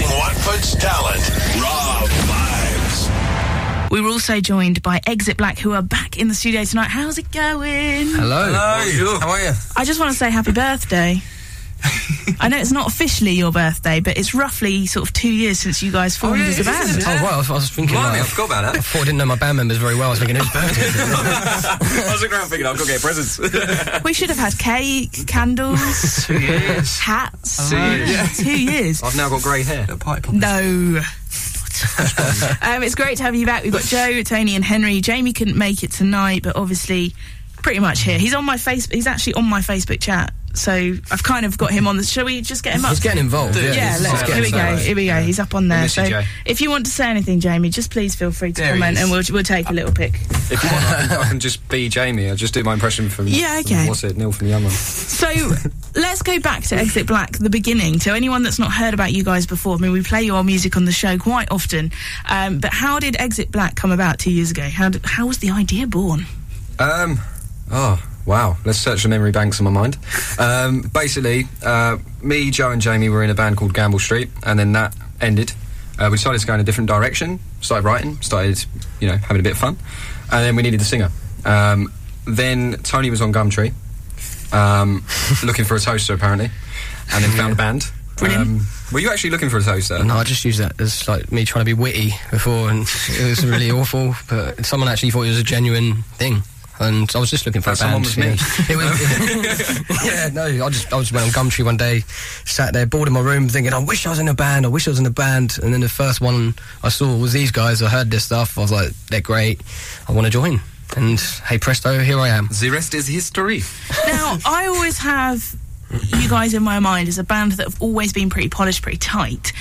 Showcasing Watford's talent. Raw vibes. We were also joined by Exit Black, who are back in the studio tonight. How's it going? Hello. Hello. How are you? I just want to say happy birthday. I know it's not officially your birthday, but it's roughly sort of two years since you guys formed yeah, as a is it? band. Oh, right. I was, I was thinking. Blimey, like, I forgot about that. I thought I didn't know my band members very well. I was thinking, whose birthday it? I was looking around thinking I've got to get presents. We should have had cake, candles, Two years. hats. Two years. Two years. I've now got grey hair. No. um, it's great to have you back. We've got Joe, Tony, and Henry. Jamie couldn't make it tonight, but obviously, pretty much here. He's on my face. He's actually on my Facebook chat, so I've kind of got him on. The, shall we just get him up? He's getting involved. Yeah, yeah, let's, he's here we go. involved. Here we go. He's up on there. miss you, So, if you want to say anything, Jamie, just please feel free to There comment, and we'll we'll take a little pic. If you want, I can, just be Jamie. I'll just do my impression from. Yeah, from- okay. what's it? Neil from the Young So let's go back to Exit Black, the beginning. To anyone that's not heard about you guys before, I mean, we play your music on the show quite often. Um, but how did Exit Black come about two years ago? How did, how was the idea born? Um, oh, wow. Let's search the memory banks in my mind. Um, basically, uh, me, Joe, and Jamie were in a band called Gamble Street, and then that ended. Uh, we decided to go in a different direction, started writing, started, you know, having a bit of fun, and then we needed a singer. Um, then Tony was on Gumtree, um, looking for a toaster apparently, and then found a band. Um, were you actually looking for a toaster? No, I just used that as like me trying to be witty before, and it was really awful. But someone actually thought it was a genuine thing, and I was just looking for That a band. someone was me. yeah. It was, yeah, no, I just I just went on Gumtree one day, sat there bored in my room, thinking I wish I was in a band. I wish I was in a band. And then the first one I saw was these guys. I heard this stuff. I was like, they're great. I want to join. And hey presto, here I am. The rest is history. Now, I always have you guys in my mind as a band that have always been pretty polished, pretty tight.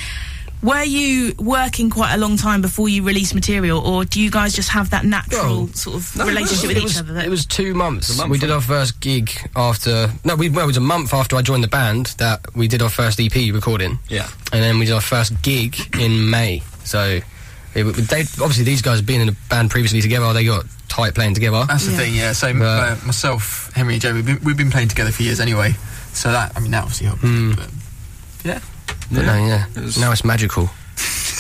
Were you working quite a long time before you released material, or do you guys just have that natural Well, sort of no, relationship with each was, other? It was two months. A month, we did wasn't our first gig after. No, we, well, it was a month after I joined the band that we did our first EP recording. Yeah. And then we did our first gig in May. So, it, they, obviously, these guys being in a band previously together, they got tight playing together. That's the Yeah. thing, yeah. So But- uh, myself, Henry, and Joe, we've been, we've been playing together for years anyway. So that, I mean, that obviously helped. Hmm. But yeah, But no, yeah. It was- Now it's magical.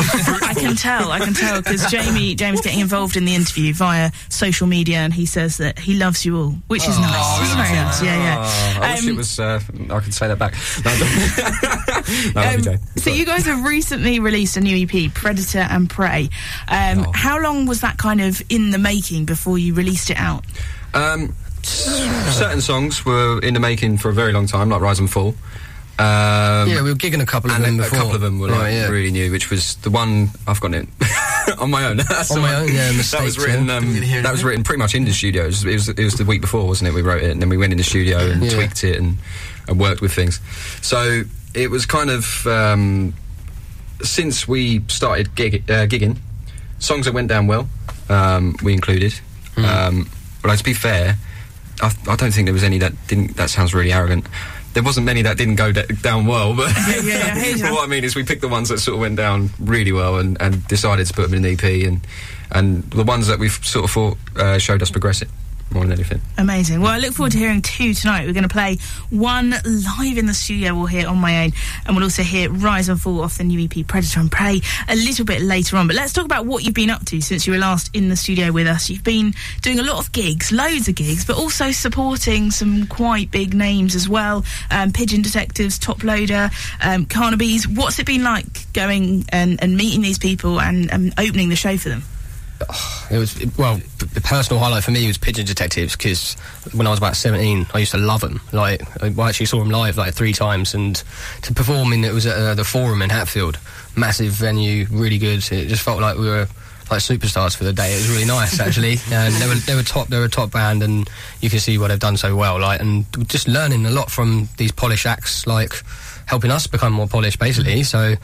I can tell, I can tell, because Jamie, Jamie's getting involved in the interview via social media, and he says that he loves you all, which is nice. It's very nice, yeah, yeah. Oh, I wish Um, it was. Uh, I can say that back. No, no, I you, Um, Jay. so you guys have recently released a new EP, Predator and Prey. Um, Oh. How long was that kind of in the making before you released it out? Um, certain songs were in the making for a very long time, like Rise and Fall. Um, yeah, we were gigging a couple of and them a, a before. couple of them were like Right, yeah. really new, which was the one I've got it on my own. That's On my one. own, yeah, That was written. Um, that was written pretty much in the studio. It was, it was it was the week before, wasn't it? We wrote it, and then we went in the studio and Yeah. tweaked it and, and worked with things. So it was kind of um, since we started gig, uh, gigging, songs that went down well, um, we included. Um, but like, to be fair, I, I don't think there was any that didn't. That sounds really arrogant. There wasn't many that didn't go d- down well, but, yeah, yeah, but what I mean is we picked the ones that sort of went down really well and, and decided to put them in an EP, and and the ones that we've sort of thought uh, showed us progressing more than anything. Amazing. Well, I look forward to hearing two tonight. We're going to play one live in the studio. We'll hear on my own, and we'll also hear Rise and Fall off the new EP Predator and Prey a little bit later on. But let's talk about what you've been up to since you were last in the studio with us. You've been doing a lot of gigs, loads of gigs, but also supporting some quite big names as well. Um, Pigeon Detectives, Toploader, um, Carnaby's. What's it been like going and, and meeting these people and, and opening the show for them? It was well, the personal highlight for me was Pigeon Detectives because when I was about seventeen, I used to love them. Like I actually saw them live like three times, and to perform in it was at uh, the Forum in Hatfield, massive venue, really good. It just felt like we were like superstars for the day. It was really nice actually, and they were they were top. They were a top band, and you can see what they've done so well. Like and just learning a lot from these polished acts, like helping us become more polished, basically. So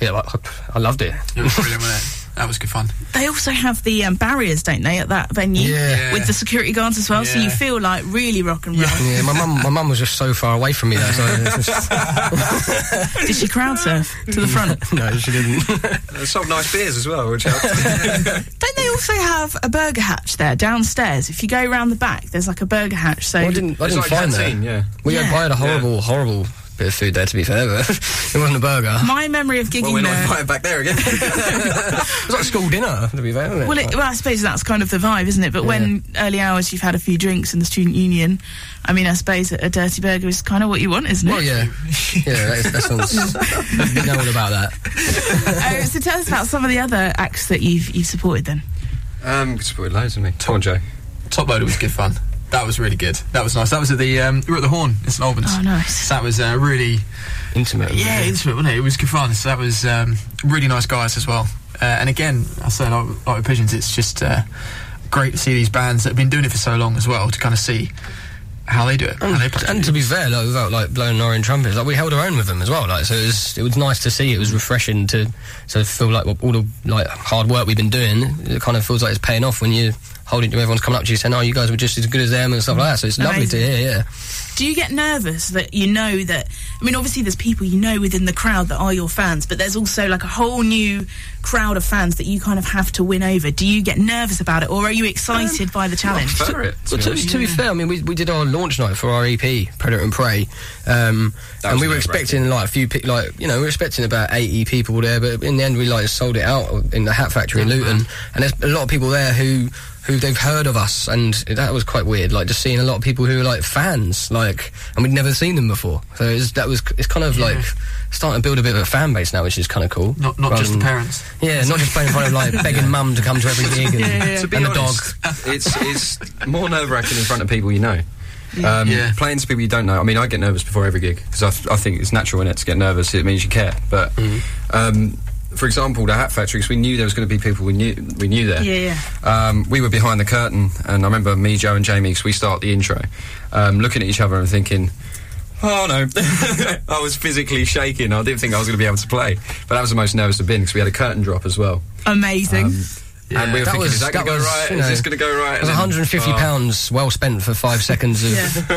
yeah, I, I loved it. it was brilliant, wasn't it? That was good fun. They also have the um, barriers, don't they, at that venue? Yeah. With the security guards as well, so you feel like really rock and roll. Yeah, my mum, my mum was just so far away from me there. So just, Did she crowd surf to the front? no, she didn't. They sold nice beers as well, which helped. Don't they also have a burger hatch there downstairs? If you go around the back, there's like a burger hatch. So I didn't, I didn't like find canteen, that. yeah. We had, Yeah. I had a horrible, horrible bit of food there to be fair, but it wasn't a burger. My memory of gigging Well, we're not there. invited back there again. It was like school dinner to be fair, wasn't it? Well, it, well, I suppose that's kind of the vibe, isn't it? But when early hours you've had a few drinks in the student union, I mean, I suppose a, a dirty burger is kind of what you want, isn't it? well, yeah, yeah, that, is, that sounds. we know all about that. Uh, so tell us about some of the other acts that you've you've supported then. um, supported loads of me. Tom and Joe. Toploader was good fun. That was really good. That was nice. That was at the um, we were at the Horn in St Albans. Oh, nice. So that was uh, really Intimate. yeah intimate, wasn't it? It was good fun. So that was um, really nice guys as well. Uh, and again, I say like, like with Pigeons, it's just uh, great to see these bands that have been doing it for so long as well to kind of see how they do it. how they And, to be fair, like without like blowing our own trumpets, like we held our own with them as well. Like so, it was it was nice to see. It was refreshing to to feel like all the like hard work we've been doing. It kind of feels like it's paying off when you holding to everyone's coming up to you saying, "Oh, you guys were just as good as them" and stuff like that. So it's lovely to hear. Yeah. Do you get nervous that you know that? I mean, obviously, there's people you know within the crowd that are your fans, but there's also like a whole new crowd of fans that you kind of have to win over. Do you get nervous about it, or are you excited by the challenge? Prefer it. Well, to, to be fair, I mean, we, we did our launch night for our EP, Predator and Prey, um, and we were expecting like a few, pe- like you know, we were expecting about eighty people there, but in the end, we like sold it out in the Hat Factory in Luton, and there's a lot of people there who who they've heard of us, and that was quite weird. Like just seeing a lot of people who are like fans, like, and we'd never seen them before. So it's, that was it's kind of like starting to build a bit of a fan base now, which is kind of cool. not not Rather just the parents. Yeah, not just playing in front of like begging mum to come to every gig and, to be and the dog. it's it's more nerve wracking in front of people you know. Um, Yeah. Playing to people you don't know. I mean, I get nervous before every gig because I, th- I think it's natural in it to get nervous. It means you care. But Mm-hmm. um, for example, the Hat Factory, 'cause we knew there was going to be people we knew we knew there. Yeah, Um, we were behind the curtain, and I remember me, Joe, and Jamie, because we start the intro, um, looking at each other and thinking. Oh no! I was physically shaking. I didn't think I was going to be able to play, but that was the most nervous I've been because we had a curtain drop as well. amazing. Um, and we were That thinking, was- is that going to go right? you Is this going to go right? It was then- 150 oh. pounds well spent for five seconds of. yeah.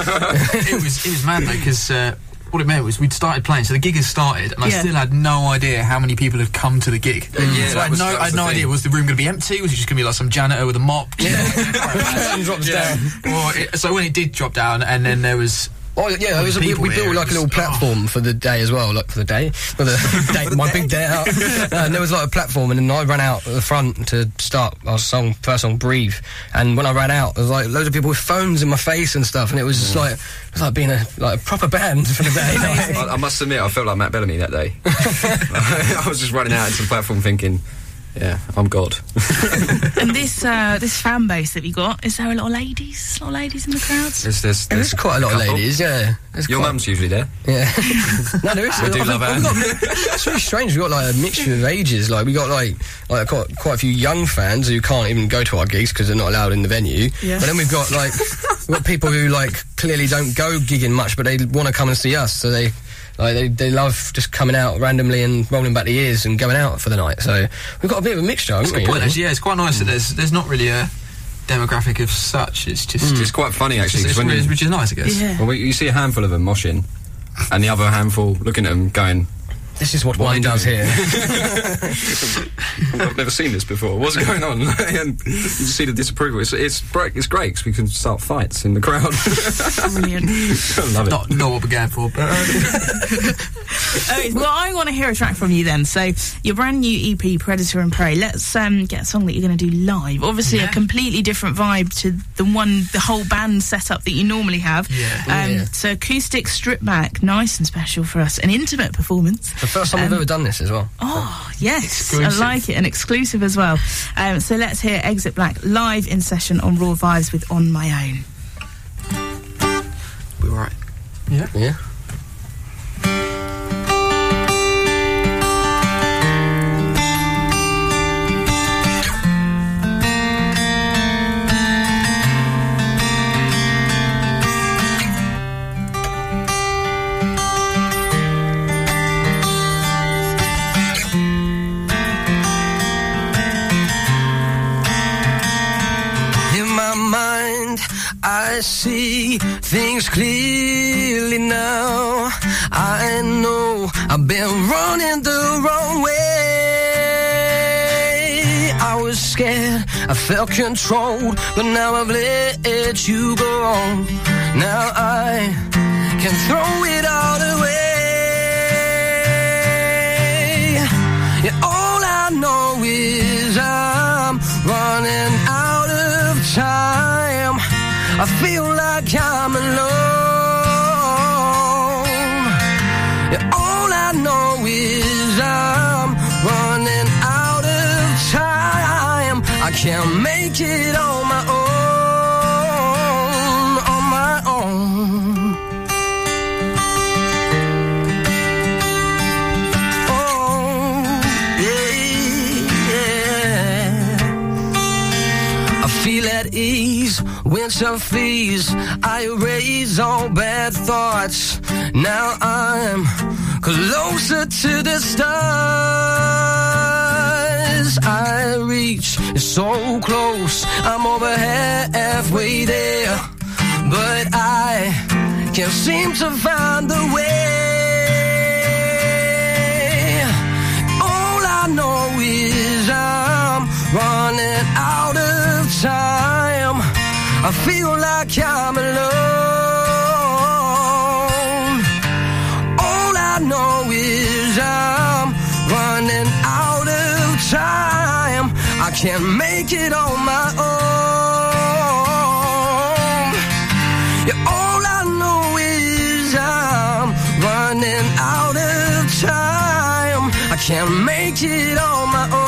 it was it was mad though because uh, what it meant was we'd started playing, so the gig had started, and I Yeah. still had no idea how many people had come to the gig. yeah, so that I had was- no, that I had the no thing. idea. Was the room going to be empty? Was it just going to be like some janitor with a mop? Curtain drops down. Well, it, so when it did drop down, and then there was Oh yeah, was, we, we built like a little platform for the day as well, like for the day, for the day, my big day out. Uh, and there was like a platform, and then I ran out at the front to start our song, first song, "Breathe." And when I ran out, there was like loads of people with phones in my face and stuff, and it was just like it was like being a like a proper band for the day. like. I, I must admit, I felt like Matt Bellamy that day. I was just running out into the platform thinking, yeah, I'm God. and this uh, this fan base that we got, is there a lot of ladies? A lot of ladies in the crowds? There's, there's, There's quite a lot of ladies, yeah. There's Your quite- mum's usually there. Yeah. no, there is. I do love we've Anne. got- It's really strange. We've got like a mixture of ages. Like we got like like quite, quite a few young fans who can't even go to our gigs because they're not allowed in the venue. Yeah. But then we've got like we've got people who like clearly don't go gigging much, but they want to come and see us. So they like they, they love just coming out randomly and rolling back the ears and going out for the night. So we've got a bit of a mixture. That's a good point. Actually, yeah, it's quite nice that there's there's not really a demographic of such. It's just hmm. It's quite funny it's, actually. it's 'cause when really- you, which is nice, I guess. Yeah. well, you see a handful of them moshing, and the other handful looking at them going, This is what What wine does here. I've never seen this before. What's going on? and you just see the disapproval. It's it's, it's great because we can start fights in the crowd. Brilliant. I love it. Not not what we began for, but Okay, well, I want to hear a track from you then. So, your brand new EP, Predator and Prey. Let's um, get a song that you're going to do live. Obviously, a completely different vibe to the one, the whole band setup that you normally have. Yeah. Um, Yeah. So, acoustic strip back, nice and special for us. An intimate performance. The first time we've ever done this as well. Oh, yes. Exclusive. I like it. And exclusive as well. Um, so, let's hear Exit Black live in session on Raw Vibes with On My Own. we were right. Yeah. Yeah. pictures clearly now. I know I've been running the wrong way. I was scared, I felt controlled, but now I've let you go. Now I can throw it all away. Yeah, all I know is I'm running out of time. I feel like I'm ease, winter flees. I erase all bad thoughts. Now I'm closer to the stars. I reach so close, I'm over halfway there, but I can't seem to find the way. All I know is I'm running out of time. I feel like I'm alone. All I know is I'm running out of time. I can't make it on my own. Yeah, all I know is I'm running out of time. I can't make it on my own.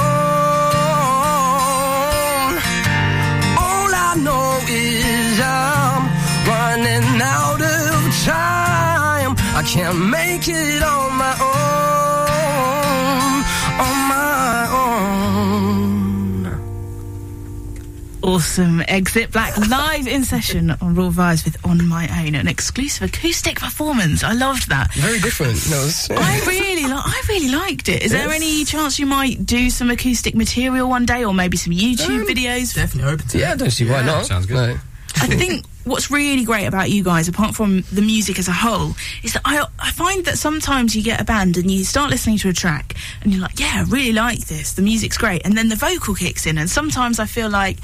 Make it on my own. On my own. Awesome. Exit Black live in session on Raw Vibes with On My Own, an exclusive acoustic performance. I loved that. Very different. No, it's- I really, li- I really liked it. Is there any chance you might do some acoustic material one day, or maybe some YouTube um, videos? Definitely open to yeah, I don't see why not. sounds good. No. I think what's really great about you guys, apart from the music as a whole, is that I, I find that sometimes you get a band and you start listening to a track and you're like, yeah, I really like this. The music's great. And then the vocal kicks in. And sometimes I feel like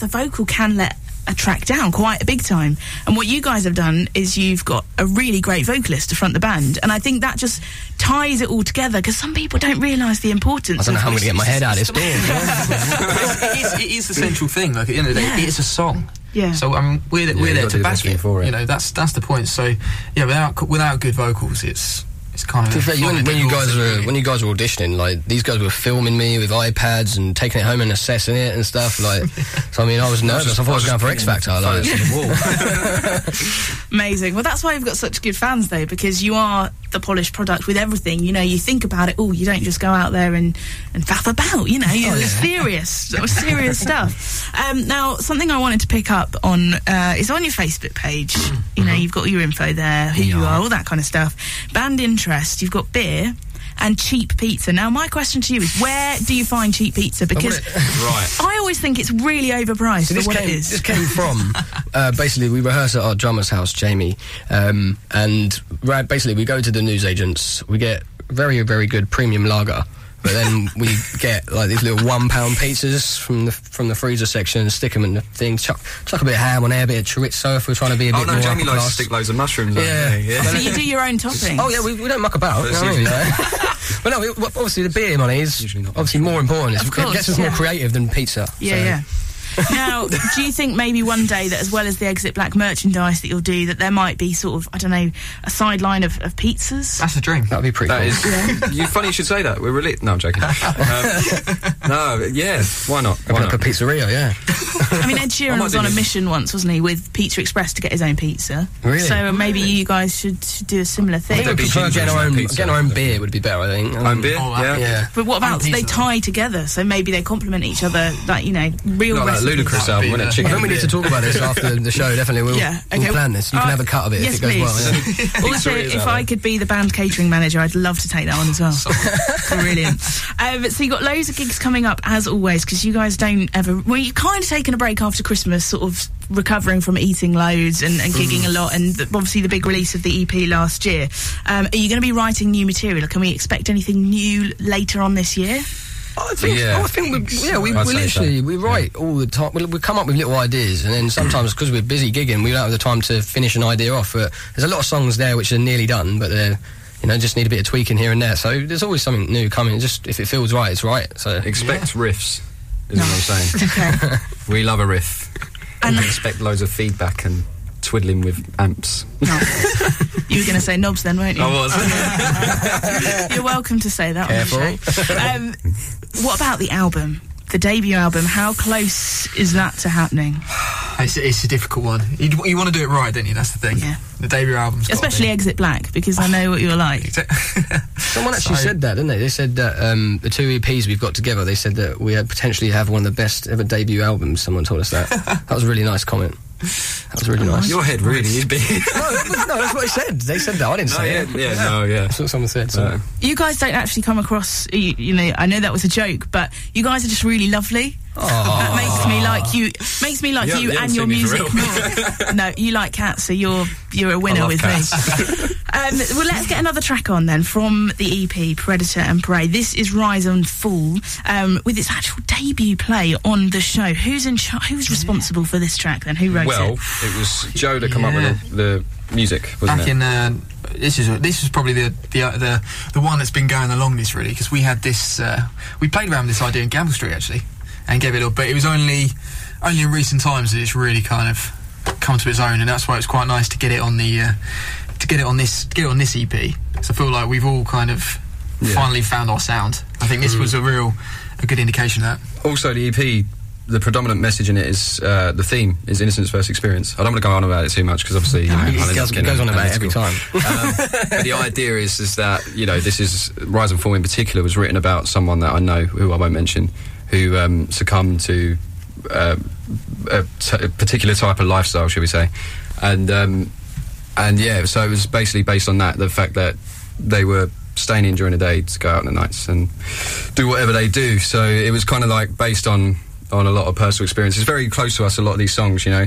the vocal can let track down quite a big time. And what you guys have done is you've got a really great vocalist to front the band. And I think that just ties it all together because some people don't realise the importance I don't know how I'm going to get my head out of this door. it, is, it is the central thing. Like at the end of the day, Yeah. it's a song. Yeah. So um, we're Yeah, we're there gotta to back it. for it. You know, that's that's the point. So yeah, without without good vocals, it's it's kind of. To be fair, when, when you guys were when you guys were auditioning, like these guys were filming me with iPads and taking it home and assessing it and stuff. Like, so I mean, I was nervous. I thought I was going for X Factor. Like, Amazing. Well, that's why you've got such good fans, though, because you are the polished product with everything. You know, you think about it Oh, You don't just go out there and, and faff about. You know, it's serious, serious stuff. Um, now, something I wanted to pick up on uh, is on your Facebook page. You know, you've got your info there, who you are, all that kind of stuff. Band interest. You've got beer. And cheap pizza. Now, my question to you is, where do you find cheap pizza? Because Right. I always think it's really overpriced So for this what came, it is. this came from uh, basically we rehearse at our drummer's house, Jamie, um, and right, basically we go to the newsagents. We get very very good premium lager, but then we get like these little one pound pizzas from the from the freezer section, and stick them in the thing, chuck chuck a bit of ham on there, a bit of chorizo if we're trying to be a Oh bit no, more Jamie likes to stick loads of mushrooms Yeah. there. Yeah. so you do your own toppings. Oh yeah, we, we don't muck about. You know what I mean? Like- but no, we, obviously the beer money is Usually obviously more important. It's, Of course, it gets us more creative than pizza. Yeah, so. yeah. Now, do you think maybe one day that as well as the Exit Black merchandise that you'll do, that there might be sort of, I don't know, a sideline of, of pizzas? That's a dream. That'd be pretty That cool. is. You funny you should say that. We're really. No, I'm joking. Um, no, yeah. Why not? Why Open up not? a pizzeria, yeah. I mean, Ed Sheeran was on a mission once, wasn't he, with Pizza Express to get his own pizza. Really? So maybe you guys should, should do a similar I thing. think There'd we be prefer ginger getting our own, pizza. getting our own beer would be better, I think. Um, Own beer? Oh, yeah. Yeah. But what about they tie together? So maybe they complement each other, like you know, real Not like recipes. ludicrous That'd album, be wasn't it? the- I think we need to talk about this after the show, definitely. We'll, Yeah, we'll plan this. You can Uh, have a cut of it yes, if it goes well. please. Yeah. Also, if I could be the band catering manager, I'd love to take that on as well. Brilliant. Um, so you got loads of gigs coming up as always because you guys don't ever. Well, you've kind of taken a break after Christmas, sort of recovering from eating loads and, and gigging a lot, and the, obviously the big release of the EP last year. Um, are you going to be writing new material? Can we expect anything new later on this year? Oh, I think, Yeah. Oh, I think we, yeah, we, we say literally so. we write all the time. We, we come up with little ideas, and then mm. sometimes because we're busy gigging, we don't have the time to finish an idea off. But there's a lot of songs there which are nearly done, but they're you know just need a bit of tweaking here and there. So there's always something new coming. Just if it feels right, it's right. So Expect riffs. Is what I'm saying. Okay. We love a riff. And- And expect loads of feedback and twiddling with amps. You were going to say knobs then, weren't you? I was. You're welcome to say that Careful. on the show. Um, what about the album? The debut album, how close is that to happening? It's, it's a difficult one. You, you want to do it right, don't you? That's the thing. Yeah. The debut album's Especially be- Exit Black, because I know what you're like. Someone actually So- said that, didn't they? They said that um, the two EPs we've got together, they said that we potentially have one of the best ever debut albums. Someone told us that. that was a really nice comment. That was really nice. Your head really is big. no, no, that's what they said. They said that. I didn't no, say yeah, it. yeah, no, yeah. That's what someone said. So. Uh, You guys don't actually come across, you, you know, I know that was a joke, but you guys are just really lovely. That makes me like you, makes me like You you, you and your music more. no, you like cats, so you're you're a winner love with cats. me. um, well, let's get another track on then from the EP Predator and Prey. This is Rise and Fall um, with its actual debut play on the show. Who's in char- Who's responsible for this track then? Who wrote well, it? Well, it was Joe that come up with the, the music, wasn't Back it? in uh, this is this is probably the the uh, the the one that's been going the longest really because we had this uh, we played around with this idea in Gamble Street actually and gave it a little but it was only only in recent times that it's really kind of come to its own and that's why it's quite nice to get it on the uh, to get it on this get it on this EP so I feel like we've all kind of Yeah. finally found our sound I think this was a real a good indication of that also the EP the predominant message in it is uh, the theme is innocence first experience. I don't want to go on about it too much because obviously you know, He I'll end up goes, getting goes on about it every time. um, but the idea is is that you know this is Rise and Fall in particular was written about someone that I know who I won't mention who um, succumbed to uh, a, t- a particular type of lifestyle, shall we say, and um, and yeah, so it was basically based on that the fact that they were staying in during the day to go out in the nights and do whatever they do. So it was kind of like based on on a lot of personal experience. It's very close to us. A lot of these songs, you know,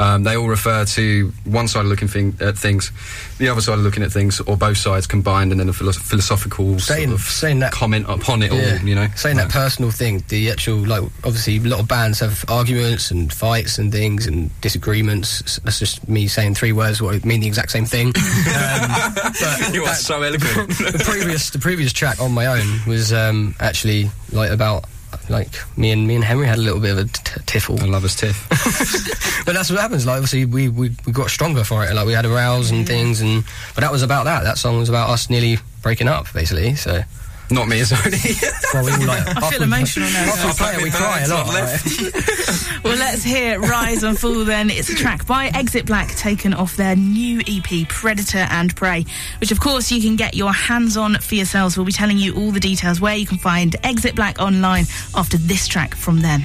um, they all refer to one side of looking thing, at things, the other side of looking at things, or both sides combined, and then a philo- philosophical sort Saying- of saying that- comment upon it Yeah. all. You know, saying that personal thing, the actual like obviously a lot of bands have arguments and fights and things and disagreements. That's just me saying three words what mean the exact same thing. um, you are that- so eloquent. the previous the previous track on my own was um, actually like about like me and me and Henry had a little bit of a t- tiffle. I love us tiff. but that's what happens. Like obviously we, we we got stronger for it. Like we had a rouse and things, and but that was about that. That song was about us nearly breaking up, basically. So Not me, sorry. well, we all like. I feel we- emotional now. After we play it, we cry a lot. like- Well, let's hear Rise and Fall then. It's a track by Exit Black taken off their new EP, Predator and Prey, which of course you can get your hands on for yourselves. We'll be telling you all the details where you can find Exit Black online after this track from them.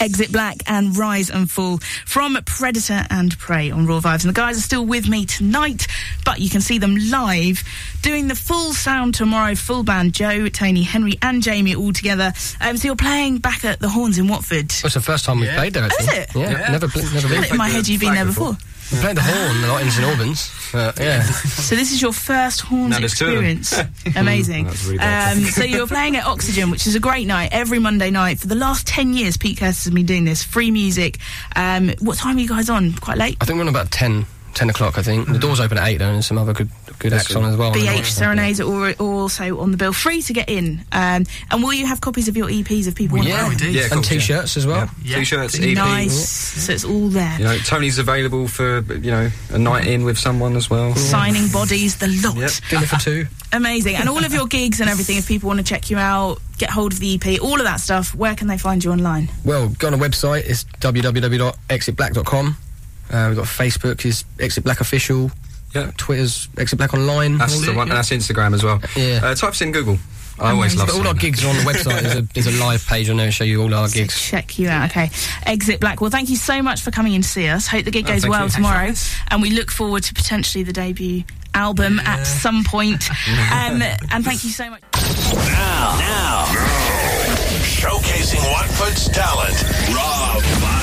Exit Black and Rise and Fall from Predator and Prey on Raw Vibes. And the guys are still with me tonight, but you can see them live doing the full sound tomorrow. Full band, Joe, Tony, Henry, and Jamie all together. Um, so you're playing back at the Horns in Watford. It's the first time we've Yeah. played there. Actually. Is it? Yeah, Yeah. never, pl- never I been. had in my head you've been there before. We played the horn a lot in St Albans. Uh, yeah. So this is your first Horns Now there's two of them. experience. Amazing. Really um, so you're playing at Oxygen, which is a great night every Monday night for the last ten years. Pete Curtis has been doing this free music. Um, what time are you guys on? Quite late. I think we're on about 10, 10 o'clock. I think the doors open at eight, though, and there's some other good good acts on as well. BH Serenades are also on the bill, free to get in. Um, and will you have copies of your EPs if people want Yeah, to we do. Yeah, and cool, t-shirts as well. Yeah. Yeah. T-shirts, buy? EP. Nice. So it's all there. You know, Tony's available for you know a night in with someone as well. Signing bodies, the lot. Yep. Dinner for two. Amazing. And all of your gigs and everything, if people want to check you out, get hold of the EP, all of that stuff, where can they find you online? Well, go on the website. It's www.exitblack.com. Uh, we've got Facebook is Exit Black Official. Yeah. Twitter's Exit Black Online. That's the one. And that's Instagram as well. Yeah. Uh, types in Google. I always Amazing. love But all our saying that. gigs are on the website. There's a, there's a live page on there to show you all our So gigs. check you out. Okay. Exit Black. Well, thank you so much for coming in to see us. Hope the gig Oh, goes thank well you. tomorrow. And we look forward to potentially the debut album at some point. um, and thank you so much. Now, now, now. showcasing Watford's talent. Raw